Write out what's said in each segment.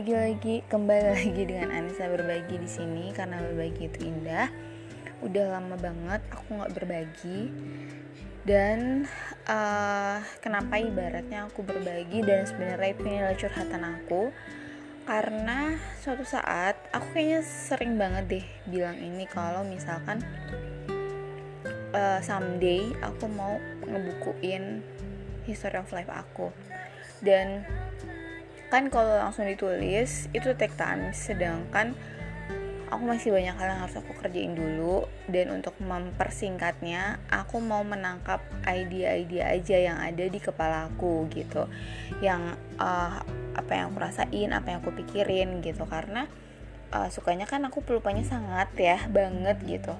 lagi-lagi kembali lagi dengan Anissa berbagi di sini karena berbagi itu indah. Udah lama banget aku nggak berbagi. Dan uh, kenapa ibaratnya aku berbagi dan sebenarnya itu adalah curhatan aku? Karena suatu saat aku kayaknya sering banget deh bilang ini kalau misalkan uh, someday aku mau ngebukuin history of life aku. Dan kan kalau langsung ditulis itu take time. Sedangkan aku masih banyak hal yang harus aku kerjain dulu. Dan untuk mempersingkatnya aku mau menangkap ide-ide aja yang ada di kepala aku gitu. Yang uh, apa yang aku rasain apa yang aku pikirin gitu. Karena uh, sukanya kan aku pelupanya sangat ya banget gitu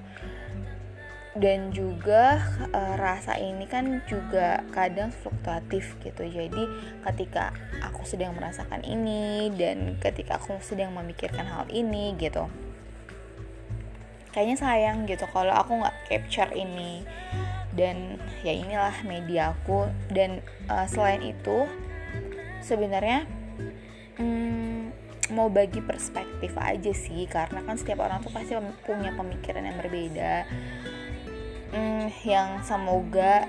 dan juga e, rasa ini kan juga kadang fluktuatif gitu. Jadi ketika aku sedang merasakan ini dan ketika aku sedang memikirkan hal ini gitu kayaknya sayang gitu kalau aku nggak capture ini. Dan ya inilah media aku. Dan e, selain itu sebenarnya hmm, mau bagi perspektif aja sih. Karena kan setiap orang tuh pasti punya pemikiran yang berbeda hmm, yang semoga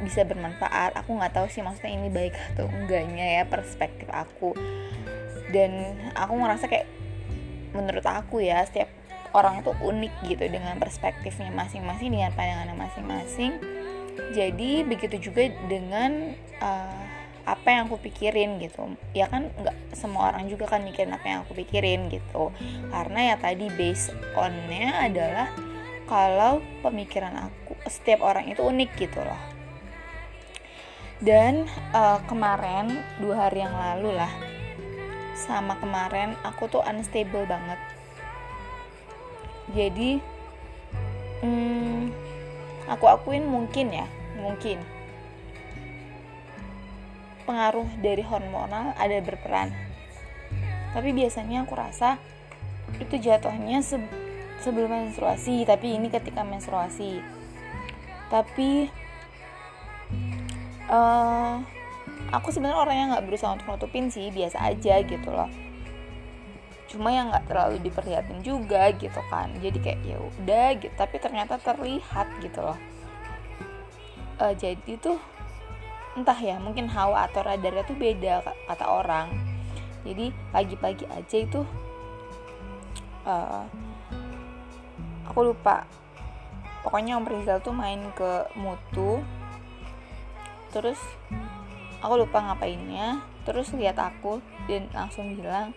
bisa bermanfaat. Aku nggak tahu sih maksudnya ini baik atau enggaknya ya perspektif aku. Dan aku ngerasa kayak menurut aku ya setiap orang itu unik gitu dengan perspektifnya masing-masing dengan pandangannya masing-masing. Jadi begitu juga dengan uh, apa yang aku pikirin gitu. Ya kan nggak semua orang juga kan mikirin apa yang aku pikirin gitu. Karena ya tadi base onnya adalah kalau pemikiran aku setiap orang itu unik gitu loh. Dan uh, kemarin dua hari yang lalu lah sama kemarin aku tuh unstable banget. Jadi hmm, aku akuin mungkin ya mungkin. Pengaruh dari hormonal ada berperan. Tapi biasanya aku rasa itu jatuhnya sebelum menstruasi tapi ini ketika menstruasi. Tapi uh, aku sebenarnya orang yang nggak berusaha untuk nutupin sih biasa aja gitu loh. Cuma yang nggak terlalu diperlihatin juga gitu kan. Jadi kayak ya udah gitu tapi ternyata terlihat gitu loh. Uh, jadi tuh entah ya mungkin hawa atau radarnya tuh beda kata orang. Jadi pagi-pagi aja itu uh, aku lupa. Pokoknya Om Rizal tuh main ke Mutu. Terus aku lupa ngapainnya. Terus lihat aku dan langsung bilang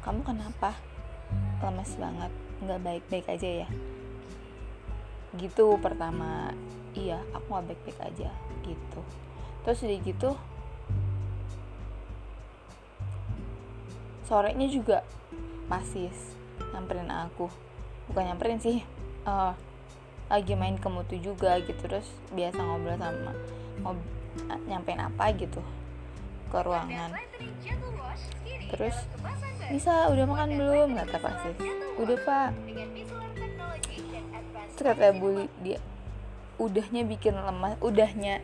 kamu kenapa? Lemes banget. Nggak baik-baik aja ya? Gitu pertama. Iya aku nggak baik-baik aja. Gitu. Terus udah gitu sorenya juga masih nyamperin aku bukan nyamperin sih uh, lagi main ke mutu juga gitu terus biasa ngobrol sama ngob nyampein apa gitu ke ruangan. Terus bisa udah makan belum? Kata pasti. Udah pak. Terus kata bully dia udahnya bikin lemah udahnya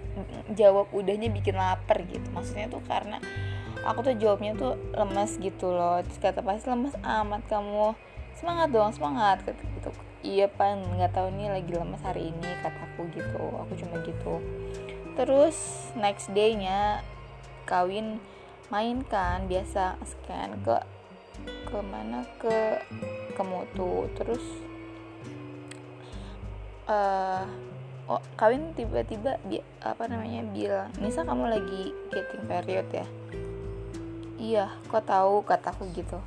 jawab udahnya bikin lapar gitu. Maksudnya tuh karena aku tuh jawabnya tuh lemas gitu loh. Terus kata pasti lemas amat kamu semangat dong semangat kata gitu. Iya pan nggak tahu nih lagi lemes hari ini kataku gitu. Aku cuma gitu. Terus next day-nya kawin main kan biasa scan ke ke mana? Ke ke mutu terus uh, oh kawin tiba-tiba apa namanya bilang Nisa kamu lagi getting period ya? Iya kok tahu kataku gitu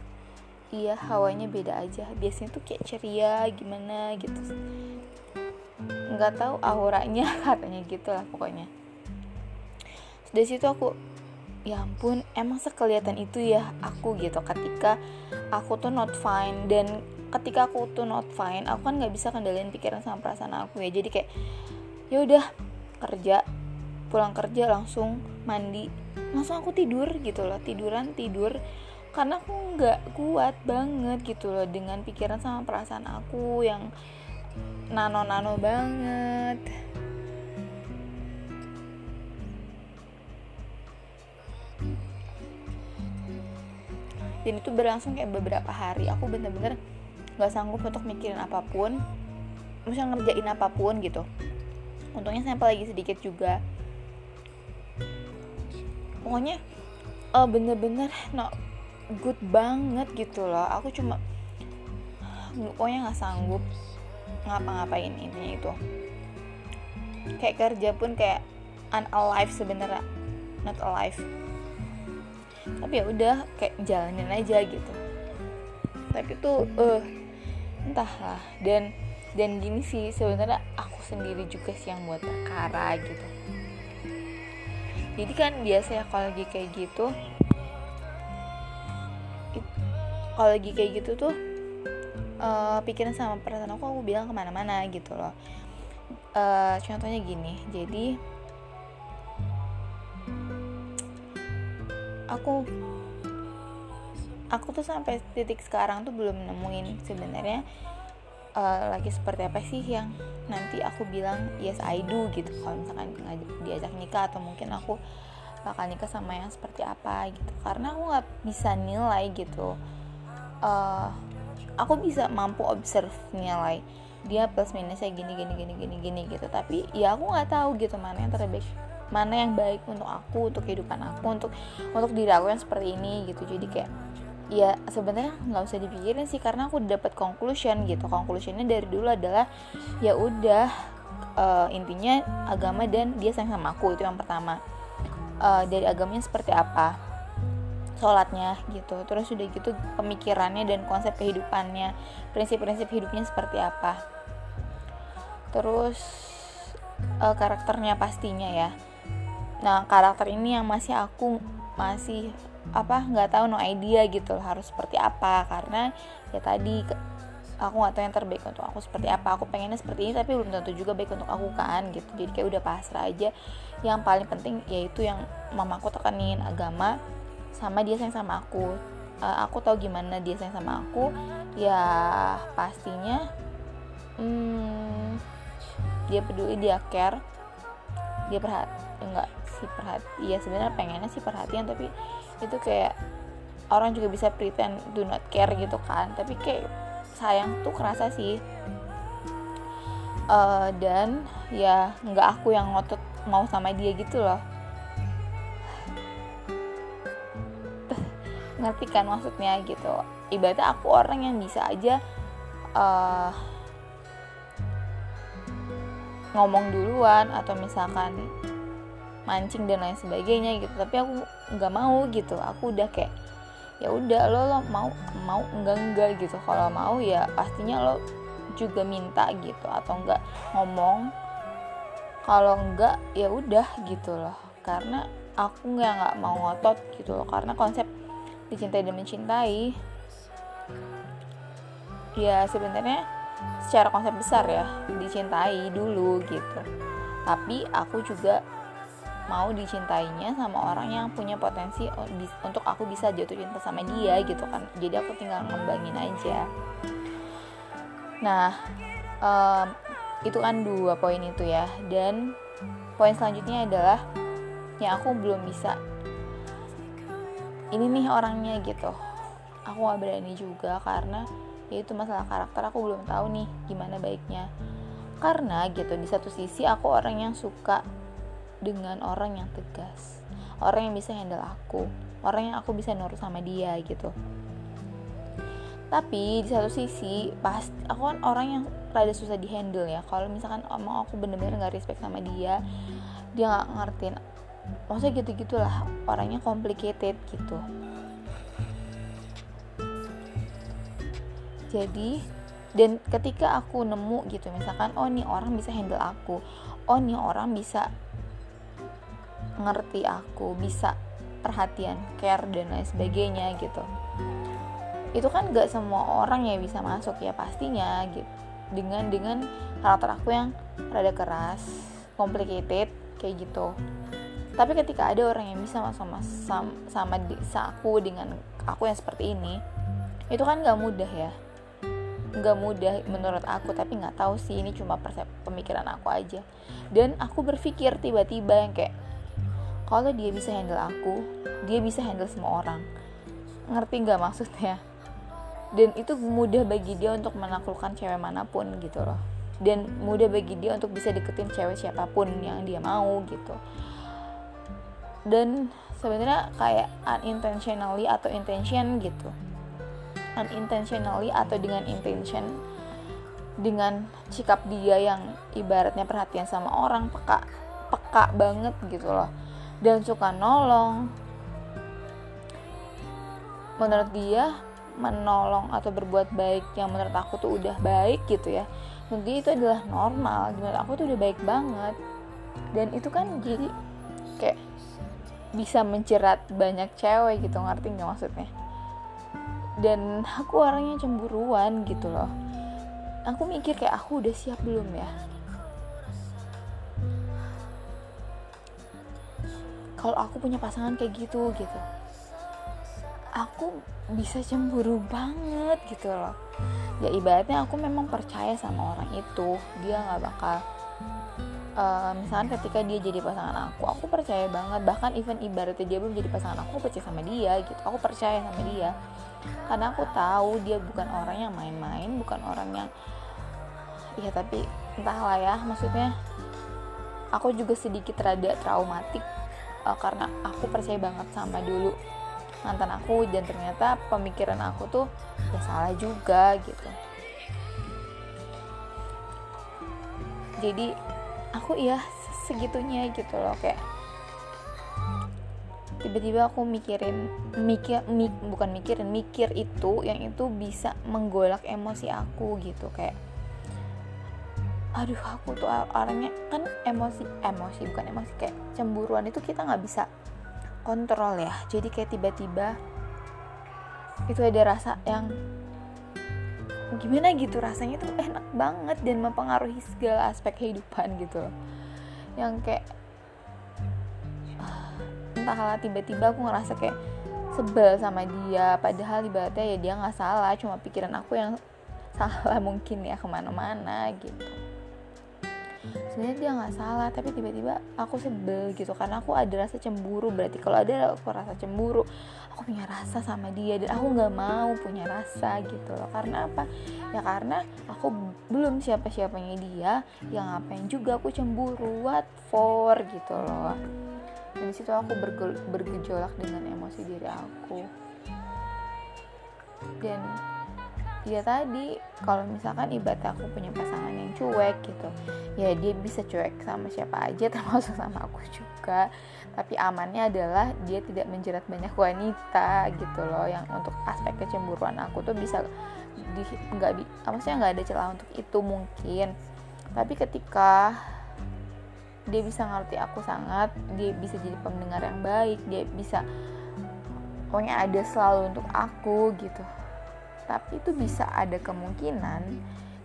iya hawanya beda aja. Biasanya tuh kayak ceria gimana gitu. Nggak tahu auranya katanya gitu lah pokoknya. Dari situ aku ya ampun emang sekelihatan itu ya aku gitu. Ketika aku tuh not fine dan ketika aku tuh not fine aku kan nggak bisa kendaliin pikiran sama perasaan aku ya. Jadi kayak ya udah kerja pulang kerja langsung mandi. Langsung aku tidur gitu loh tiduran tidur karena aku nggak kuat banget gitu loh dengan pikiran sama perasaan aku yang nano-nano banget. Dan itu berlangsung kayak beberapa hari. Aku bener-bener nggak sanggup untuk mikirin apa pun misalnya ngerjain apa pun gitu. Untungnya sampel lagi sedikit juga. Pokoknya uh, bener-bener no good banget gitu loh. Aku cuma pokoknya nggak sanggup ngapa-ngapain intinya itu. Kayak kerja pun kayak unalive sebenarnya not alive. Tapi ya udah kayak jalanin aja gitu. Tapi tuh eh uh, entahlah. Dan dan gini sih sebenarnya aku sendiri juga sih yang buat perkara gitu. Jadi kan biasa ya kalau lagi kayak gitu kalau lagi kayak gitu tuh uh, pikiran sama perasaan aku aku bilang ke mana-mana gitu loh. Uh, contohnya gini jadi aku aku tuh sampai titik sekarang tuh belum nemuin sebenarnya uh, lagi seperti apa sih yang nanti aku bilang yes I do gitu. Kalau misalkan diajak nikah atau mungkin aku bakal nikah sama yang seperti apa gitu. Karena aku nggak bisa nilai gitu uh, aku bisa mampu observe nilai dia plus minusnya gini gini gini gini gini gitu. Tapi ya aku nggak tahu gitu mana yang terbaik mana yang baik untuk aku untuk kehidupan aku untuk untuk diri aku yang seperti ini gitu. Jadi kayak ya sebenarnya nggak usah dipikirin sih karena aku dapat conclusion gitu. Conclusionnya dari dulu adalah ya udah uh, intinya agama dan dia sayang sama aku itu yang pertama. Uh, dari agamanya seperti apa sholatnya gitu. Terus udah gitu pemikirannya dan konsep kehidupannya prinsip-prinsip hidupnya seperti apa. Terus uh, karakternya pastinya ya. Nah karakter ini yang masih aku masih apa nggak tahu no idea gitu harus seperti apa. Karena ya tadi aku nggak tahu yang terbaik untuk aku seperti apa. Aku pengennya seperti ini tapi belum tentu juga baik untuk aku kan gitu. Jadi kayak udah pasrah aja. Yang paling penting yaitu yang mamaku tekanin agama sama dia sayang sama aku. Uh, aku tahu gimana dia sayang sama aku ya pastinya hmm, dia peduli dia care. Dia perhat enggak sih perhati ya sebenarnya pengennya sih perhatian tapi itu kayak orang juga bisa pretend do not care gitu kan. Tapi kayak sayang tuh kerasa sih. Uh, dan ya nggak aku yang ngotot mau sama dia gitu loh ngerti kan maksudnya gitu. Ibaratnya aku orang yang bisa aja uh, ngomong duluan atau misalkan mancing dan lain sebagainya gitu. Tapi aku nggak mau gitu. Aku udah kayak ya udah lo lo mau mau enggak enggak gitu. Kalau mau ya pastinya lo juga minta gitu atau enggak ngomong. Kalau enggak ya udah gitu loh. Karena aku nggak nggak mau ngotot gitu loh. Karena konsep dicintai dan mencintai ya sebenarnya secara konsep besar ya dicintai dulu gitu. Tapi aku juga mau dicintainya sama orang yang punya potensi untuk aku bisa jatuh cinta sama dia gitu kan. Jadi aku tinggal ngembangin aja. Nah um, itu kan dua poin itu ya. Dan poin selanjutnya adalah yang aku belum bisa ini nih orangnya gitu. Aku gak berani juga karena ya itu masalah karakter aku belum tahu nih gimana baiknya. Karena gitu di satu sisi aku orang yang suka dengan orang yang tegas orang yang bisa handle aku orang yang aku bisa nurut sama dia gitu. Tapi di satu sisi pas aku kan orang yang rada susah dihandle ya. Kalau misalkan emang aku bener-bener nggak respect sama dia dia nggak ngertiin maksudnya gitu gitulah orangnya complicated gitu. Jadi dan ketika aku nemu gitu misalkan oh nih orang bisa handle aku. Oh nih orang bisa ngerti aku bisa perhatian care dan lain sebagainya gitu. Itu kan gak semua orang ya bisa masuk ya pastinya gitu. Dengan dengan karakter aku yang rada keras complicated kayak gitu tapi ketika ada orang yang bisa masuk sama sama, sama, sama aku dengan aku yang seperti ini itu kan gak mudah ya. Nggak mudah menurut aku tapi nggak tahu sih ini cuma persep pemikiran aku aja. Dan aku berpikir tiba-tiba yang kayak kalau dia bisa handle aku dia bisa handle semua orang. Ngerti nggak maksudnya? Dan itu mudah bagi dia untuk menaklukkan cewek mana pun gitu loh. Dan mudah bagi dia untuk bisa deketin cewek siapa pun yang dia mau gitu dan sebenarnya kayak unintentionally atau intention gitu. Unintentionally atau dengan intention dengan sikap dia yang ibaratnya perhatian sama orang peka peka banget gitu loh. Dan suka nolong. Menurut dia menolong atau berbuat baik yang menurut aku tuh udah baik gitu ya menurut itu adalah normal. Menurut aku tuh udah baik banget. Dan itu kan jadi bisa menjerat banyak cewek gitu ngerti nggak maksudnya? Dan aku orangnya cemburuan gitu loh. Aku mikir kayak aku udah siap belum ya? Kalau aku punya pasangan kayak gitu gitu. Aku bisa cemburu banget gitu loh. Ya ibaratnya aku memang percaya sama orang itu. Dia nggak bakal uh, misalnya ketika dia jadi pasangan aku aku percaya banget. Bahkan even ibaratnya dia belum jadi pasangan aku, aku percaya sama dia gitu. Aku percaya sama dia. Karena aku tahu dia bukan orang yang main-main bukan orang yang ya tapi entahlah ya maksudnya aku juga sedikit rada traumatik uh, karena aku percaya banget sama dulu mantan aku dan ternyata pemikiran aku tuh ya salah juga gitu. Jadi aku ya segitunya gitu loh kayak tiba-tiba aku mikirin mikir mik, bukan mikirin mikir itu yang itu bisa menggolak emosi aku gitu kayak aduh aku tuh orangnya kan emosi emosi bukan emosi kayak cemburuan itu kita nggak bisa kontrol ya. Jadi kayak tiba-tiba itu ada rasa yang gimana gitu rasanya tuh enak banget dan mempengaruhi segala aspek kehidupan gitu. Yang kayak entahlah tiba-tiba aku ngerasa kayak sebel sama dia padahal ibaratnya ya dia nggak salah cuma pikiran aku yang salah mungkin ya ke mana-mana gitu. Sebenarnya dia nggak salah tapi tiba-tiba aku sebel gitu karena aku ada rasa cemburu berarti kalau ada aku rasa cemburu aku punya rasa sama dia dan aku nggak mau punya rasa gitu loh. Karena apa? Ya karena aku belum siapa siapanya dia yang ngapain juga aku cemburu? What for? Gitu loh. Dan situ aku berge bergejolak dengan emosi diri aku. Dan ya tadi kalau misalkan ibarat aku punya pasangan yang cuek gitu ya dia bisa cuek sama siapa aja termasuk sama aku juga. Tapi amannya adalah dia tidak menjerat banyak wanita gitu loh yang untuk aspek kecemburuan aku tuh bisa di nggak bi maksudnya nggak ada celah untuk itu mungkin. Tapi ketika dia bisa ngerti aku sangat dia bisa jadi pendengar yang baik dia bisa pokoknya ada selalu untuk aku gitu tapi itu bisa ada kemungkinan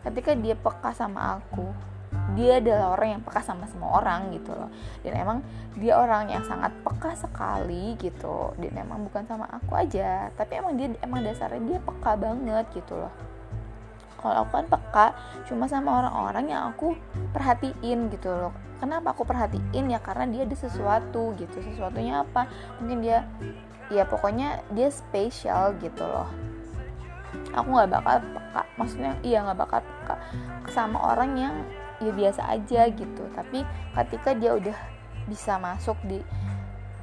ketika dia peka sama aku dia adalah orang yang peka sama semua orang gitu loh. Dan emang dia orang yang sangat peka sekali gitu. Dan emang bukan sama aku aja tapi emang dia emang dasarnya dia peka banget gitu loh. Kalau aku kan peka cuma sama orang-orang yang aku perhatiin gitu loh. Kenapa aku perhatiin? Ya karena dia ada sesuatu gitu. Sesuatunya apa? Mungkin dia ya pokoknya dia spesial gitu loh aku nggak bakal peka. Maksudnya iya nggak bakal peka sama orang yang ya biasa aja gitu. Tapi ketika dia udah bisa masuk di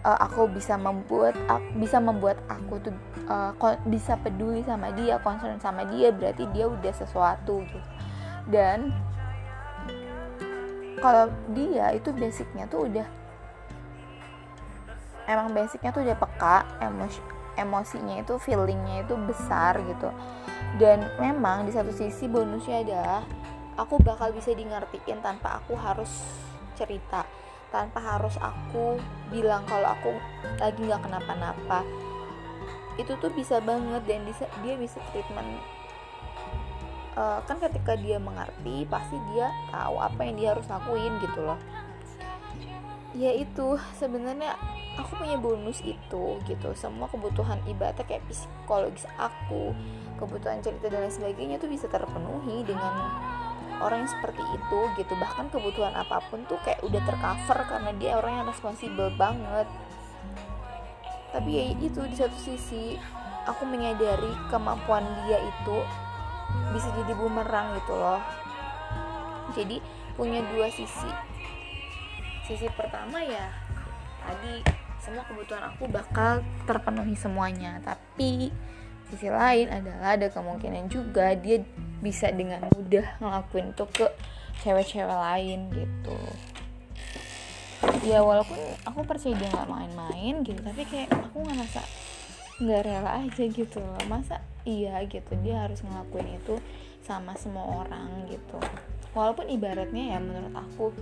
uh, aku bisa membuat aku, bisa membuat aku tuh uh, bisa peduli sama dia concern sama dia berarti dia udah sesuatu gitu. Dan kalau dia itu basicnya tuh udah emang basicnya tuh udah peka emosi emosinya itu feelingnya itu besar gitu. Dan memang di satu sisi bonusnya adalah aku bakal bisa di ngertiin tanpa aku harus cerita tanpa harus aku bilang kalau aku lagi nggak kenapa-napa. Itu tuh bisa banget dan bisa, dia bisa treatment uh, kan ketika dia mengerti pasti dia tahu apa yang dia harus lakuin gitu loh. Ya itu sebenarnya aku punya bonus itu gitu. Semua kebutuhan ibadah kayak psikologis aku kebutuhan cerita dan lain sebagainya tuh bisa terpenuhi dengan orang yang seperti itu gitu. Bahkan kebutuhan apa pun tuh kayak udah tercover karena dia orang yang responsibel banget. Tapi ya itu di satu sisi aku menyadari kemampuan dia itu bisa jadi bumerang gitu loh. Jadi punya dua sisi. Sisi pertama ya tadi semua kebutuhan aku bakal terpenuhi semuanya. Tapi sisi lain adalah ada kemungkinan juga dia bisa dengan mudah ngelakuin itu ke cewek-cewek lain gitu. Ya walaupun aku percaya dia nggak main-main gitu. Tapi kayak aku ngerasa nggak rela aja gitu loh. Masa iya gitu dia harus ngelakuin itu sama semua orang gitu. Walaupun ibaratnya ya menurut aku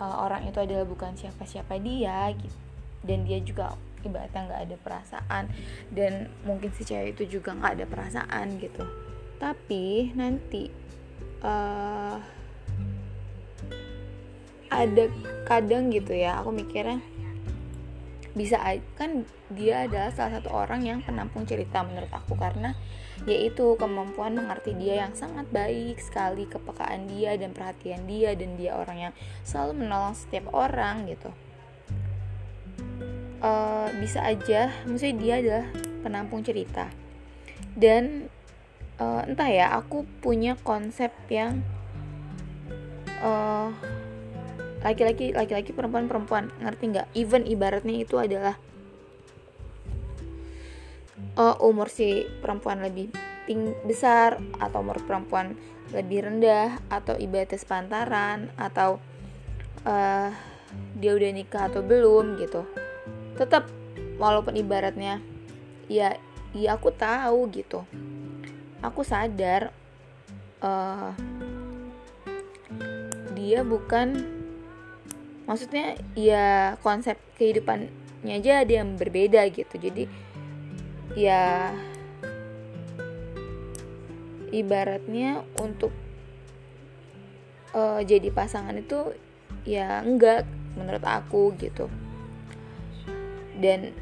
uh, orang itu adalah bukan siapa-siapa dia gitu dan dia juga ibaratnya nggak ada perasaan dan mungkin si cewek itu juga nggak ada perasaan gitu. Tapi nanti uh, ada kadang gitu ya aku mikirnya bisa kan dia adalah salah satu orang yang penampung cerita menurut aku karena yaitu kemampuan mengerti dia yang sangat baik sekali kepekaan dia dan perhatian dia dan dia orang yang selalu menolong setiap orang gitu uh, bisa aja maksudnya dia adalah penampung cerita. Dan uh, entah ya aku punya konsep yang uh, laki-laki laki-laki perempuan perempuan ngerti nggak? Even ibaratnya itu adalah uh, umur si perempuan lebih ting besar atau umur perempuan lebih rendah atau ibaratnya sepantaran atau uh, dia udah nikah atau belum gitu tetap walaupun ibaratnya ya ya aku tahu gitu. Aku sadar uh, dia bukan maksudnya ya konsep kehidupannya aja ada yang berbeda gitu. Jadi ya ibaratnya untuk uh, jadi pasangan itu ya enggak menurut aku gitu dan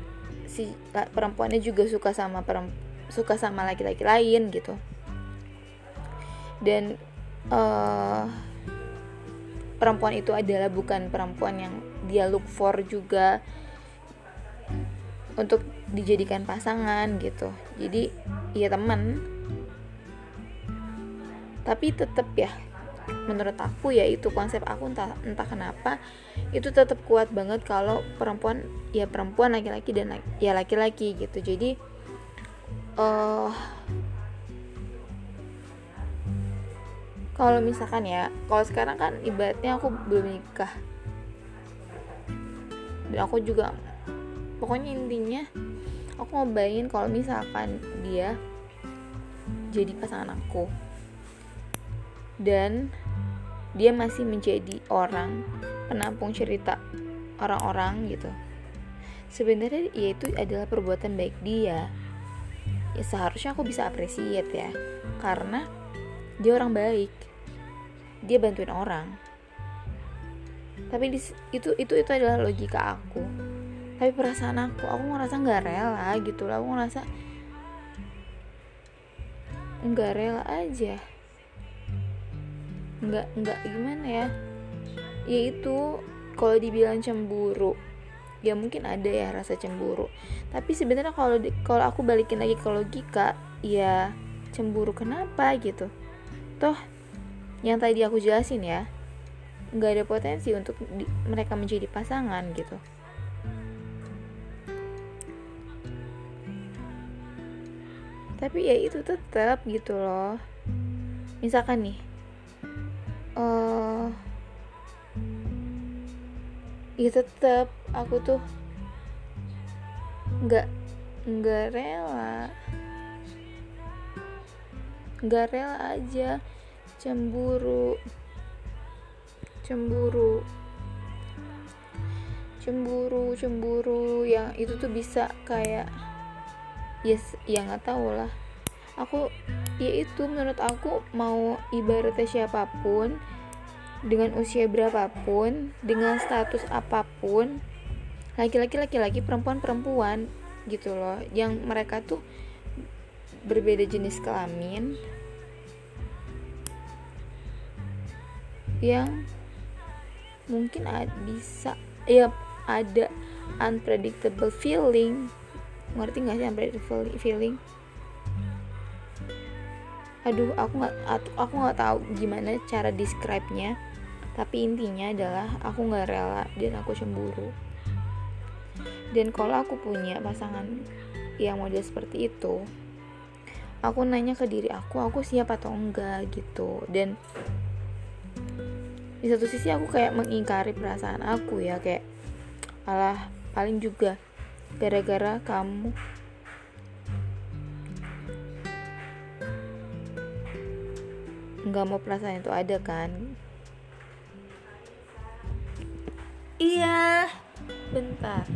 si perempuannya juga suka sama suka sama laki-laki lain gitu. Dan uh, perempuan itu adalah bukan perempuan yang dia look for juga untuk dijadikan pasangan gitu. Jadi ya teman tapi tetap ya menurut aku ya itu konsep aku entah entah kenapa itu tetap kuat banget kalau perempuan ya perempuan laki-laki dan ya laki-laki gitu. Jadi uh, kalau misalkan ya kalau sekarang kan ibaratnya aku belum nikah. Dan aku juga pokoknya intinya aku ngobain kalau misalkan dia jadi pasangan aku dan dia masih menjadi orang penampung cerita orang-orang gitu. Sebenarnya ya itu adalah perbuatan baik dia. Ya seharusnya aku bisa apresiat ya. Karena dia orang baik. Dia bantuin orang. Tapi di, itu itu itu adalah logika aku. Tapi perasaan aku aku ngerasa nggak rela gitu lah aku ngerasa nggak rela aja nggak nggak gimana ya? Ya itu kalau dibilang cemburu ya mungkin ada ya rasa cemburu. Tapi sebenarnya kalau kalau aku balikin lagi ke logika ya cemburu kenapa gitu? Toh yang tadi aku jelasin ya nggak ada potensi untuk di, mereka menjadi pasangan gitu. Tapi ya itu tetap gitu loh. Misalkan nih uh, ya tetap aku tuh nggak nggak rela. Nggak rela aja cemburu. Cemburu. Cemburu cemburu yang itu tuh bisa kayak yes ya nggak tahu lah aku ya itu menurut aku mau ibaratnya siapa pun dengan usia berapapun dengan status apa pun laki-laki laki-laki perempuan perempuan gitu loh. Yang mereka tuh berbeda jenis kelamin. Yang mungkin bisa ya ada unpredictable feeling. Ngerti nggak sih unpredictable feeling aduh aku nggak aku nggak tahu gimana cara describe-nya. Tapi intinya adalah aku nggak rela dan aku cemburu. Dan kalau aku punya pasangan yang model seperti itu aku nanya ke diri aku aku siap atau enggak? gitu. Dan di satu sisi aku kayak mengingkari perasaan aku ya kayak alah paling juga gara-gara kamu nggak mau perasaan itu ada kan? Iya bentar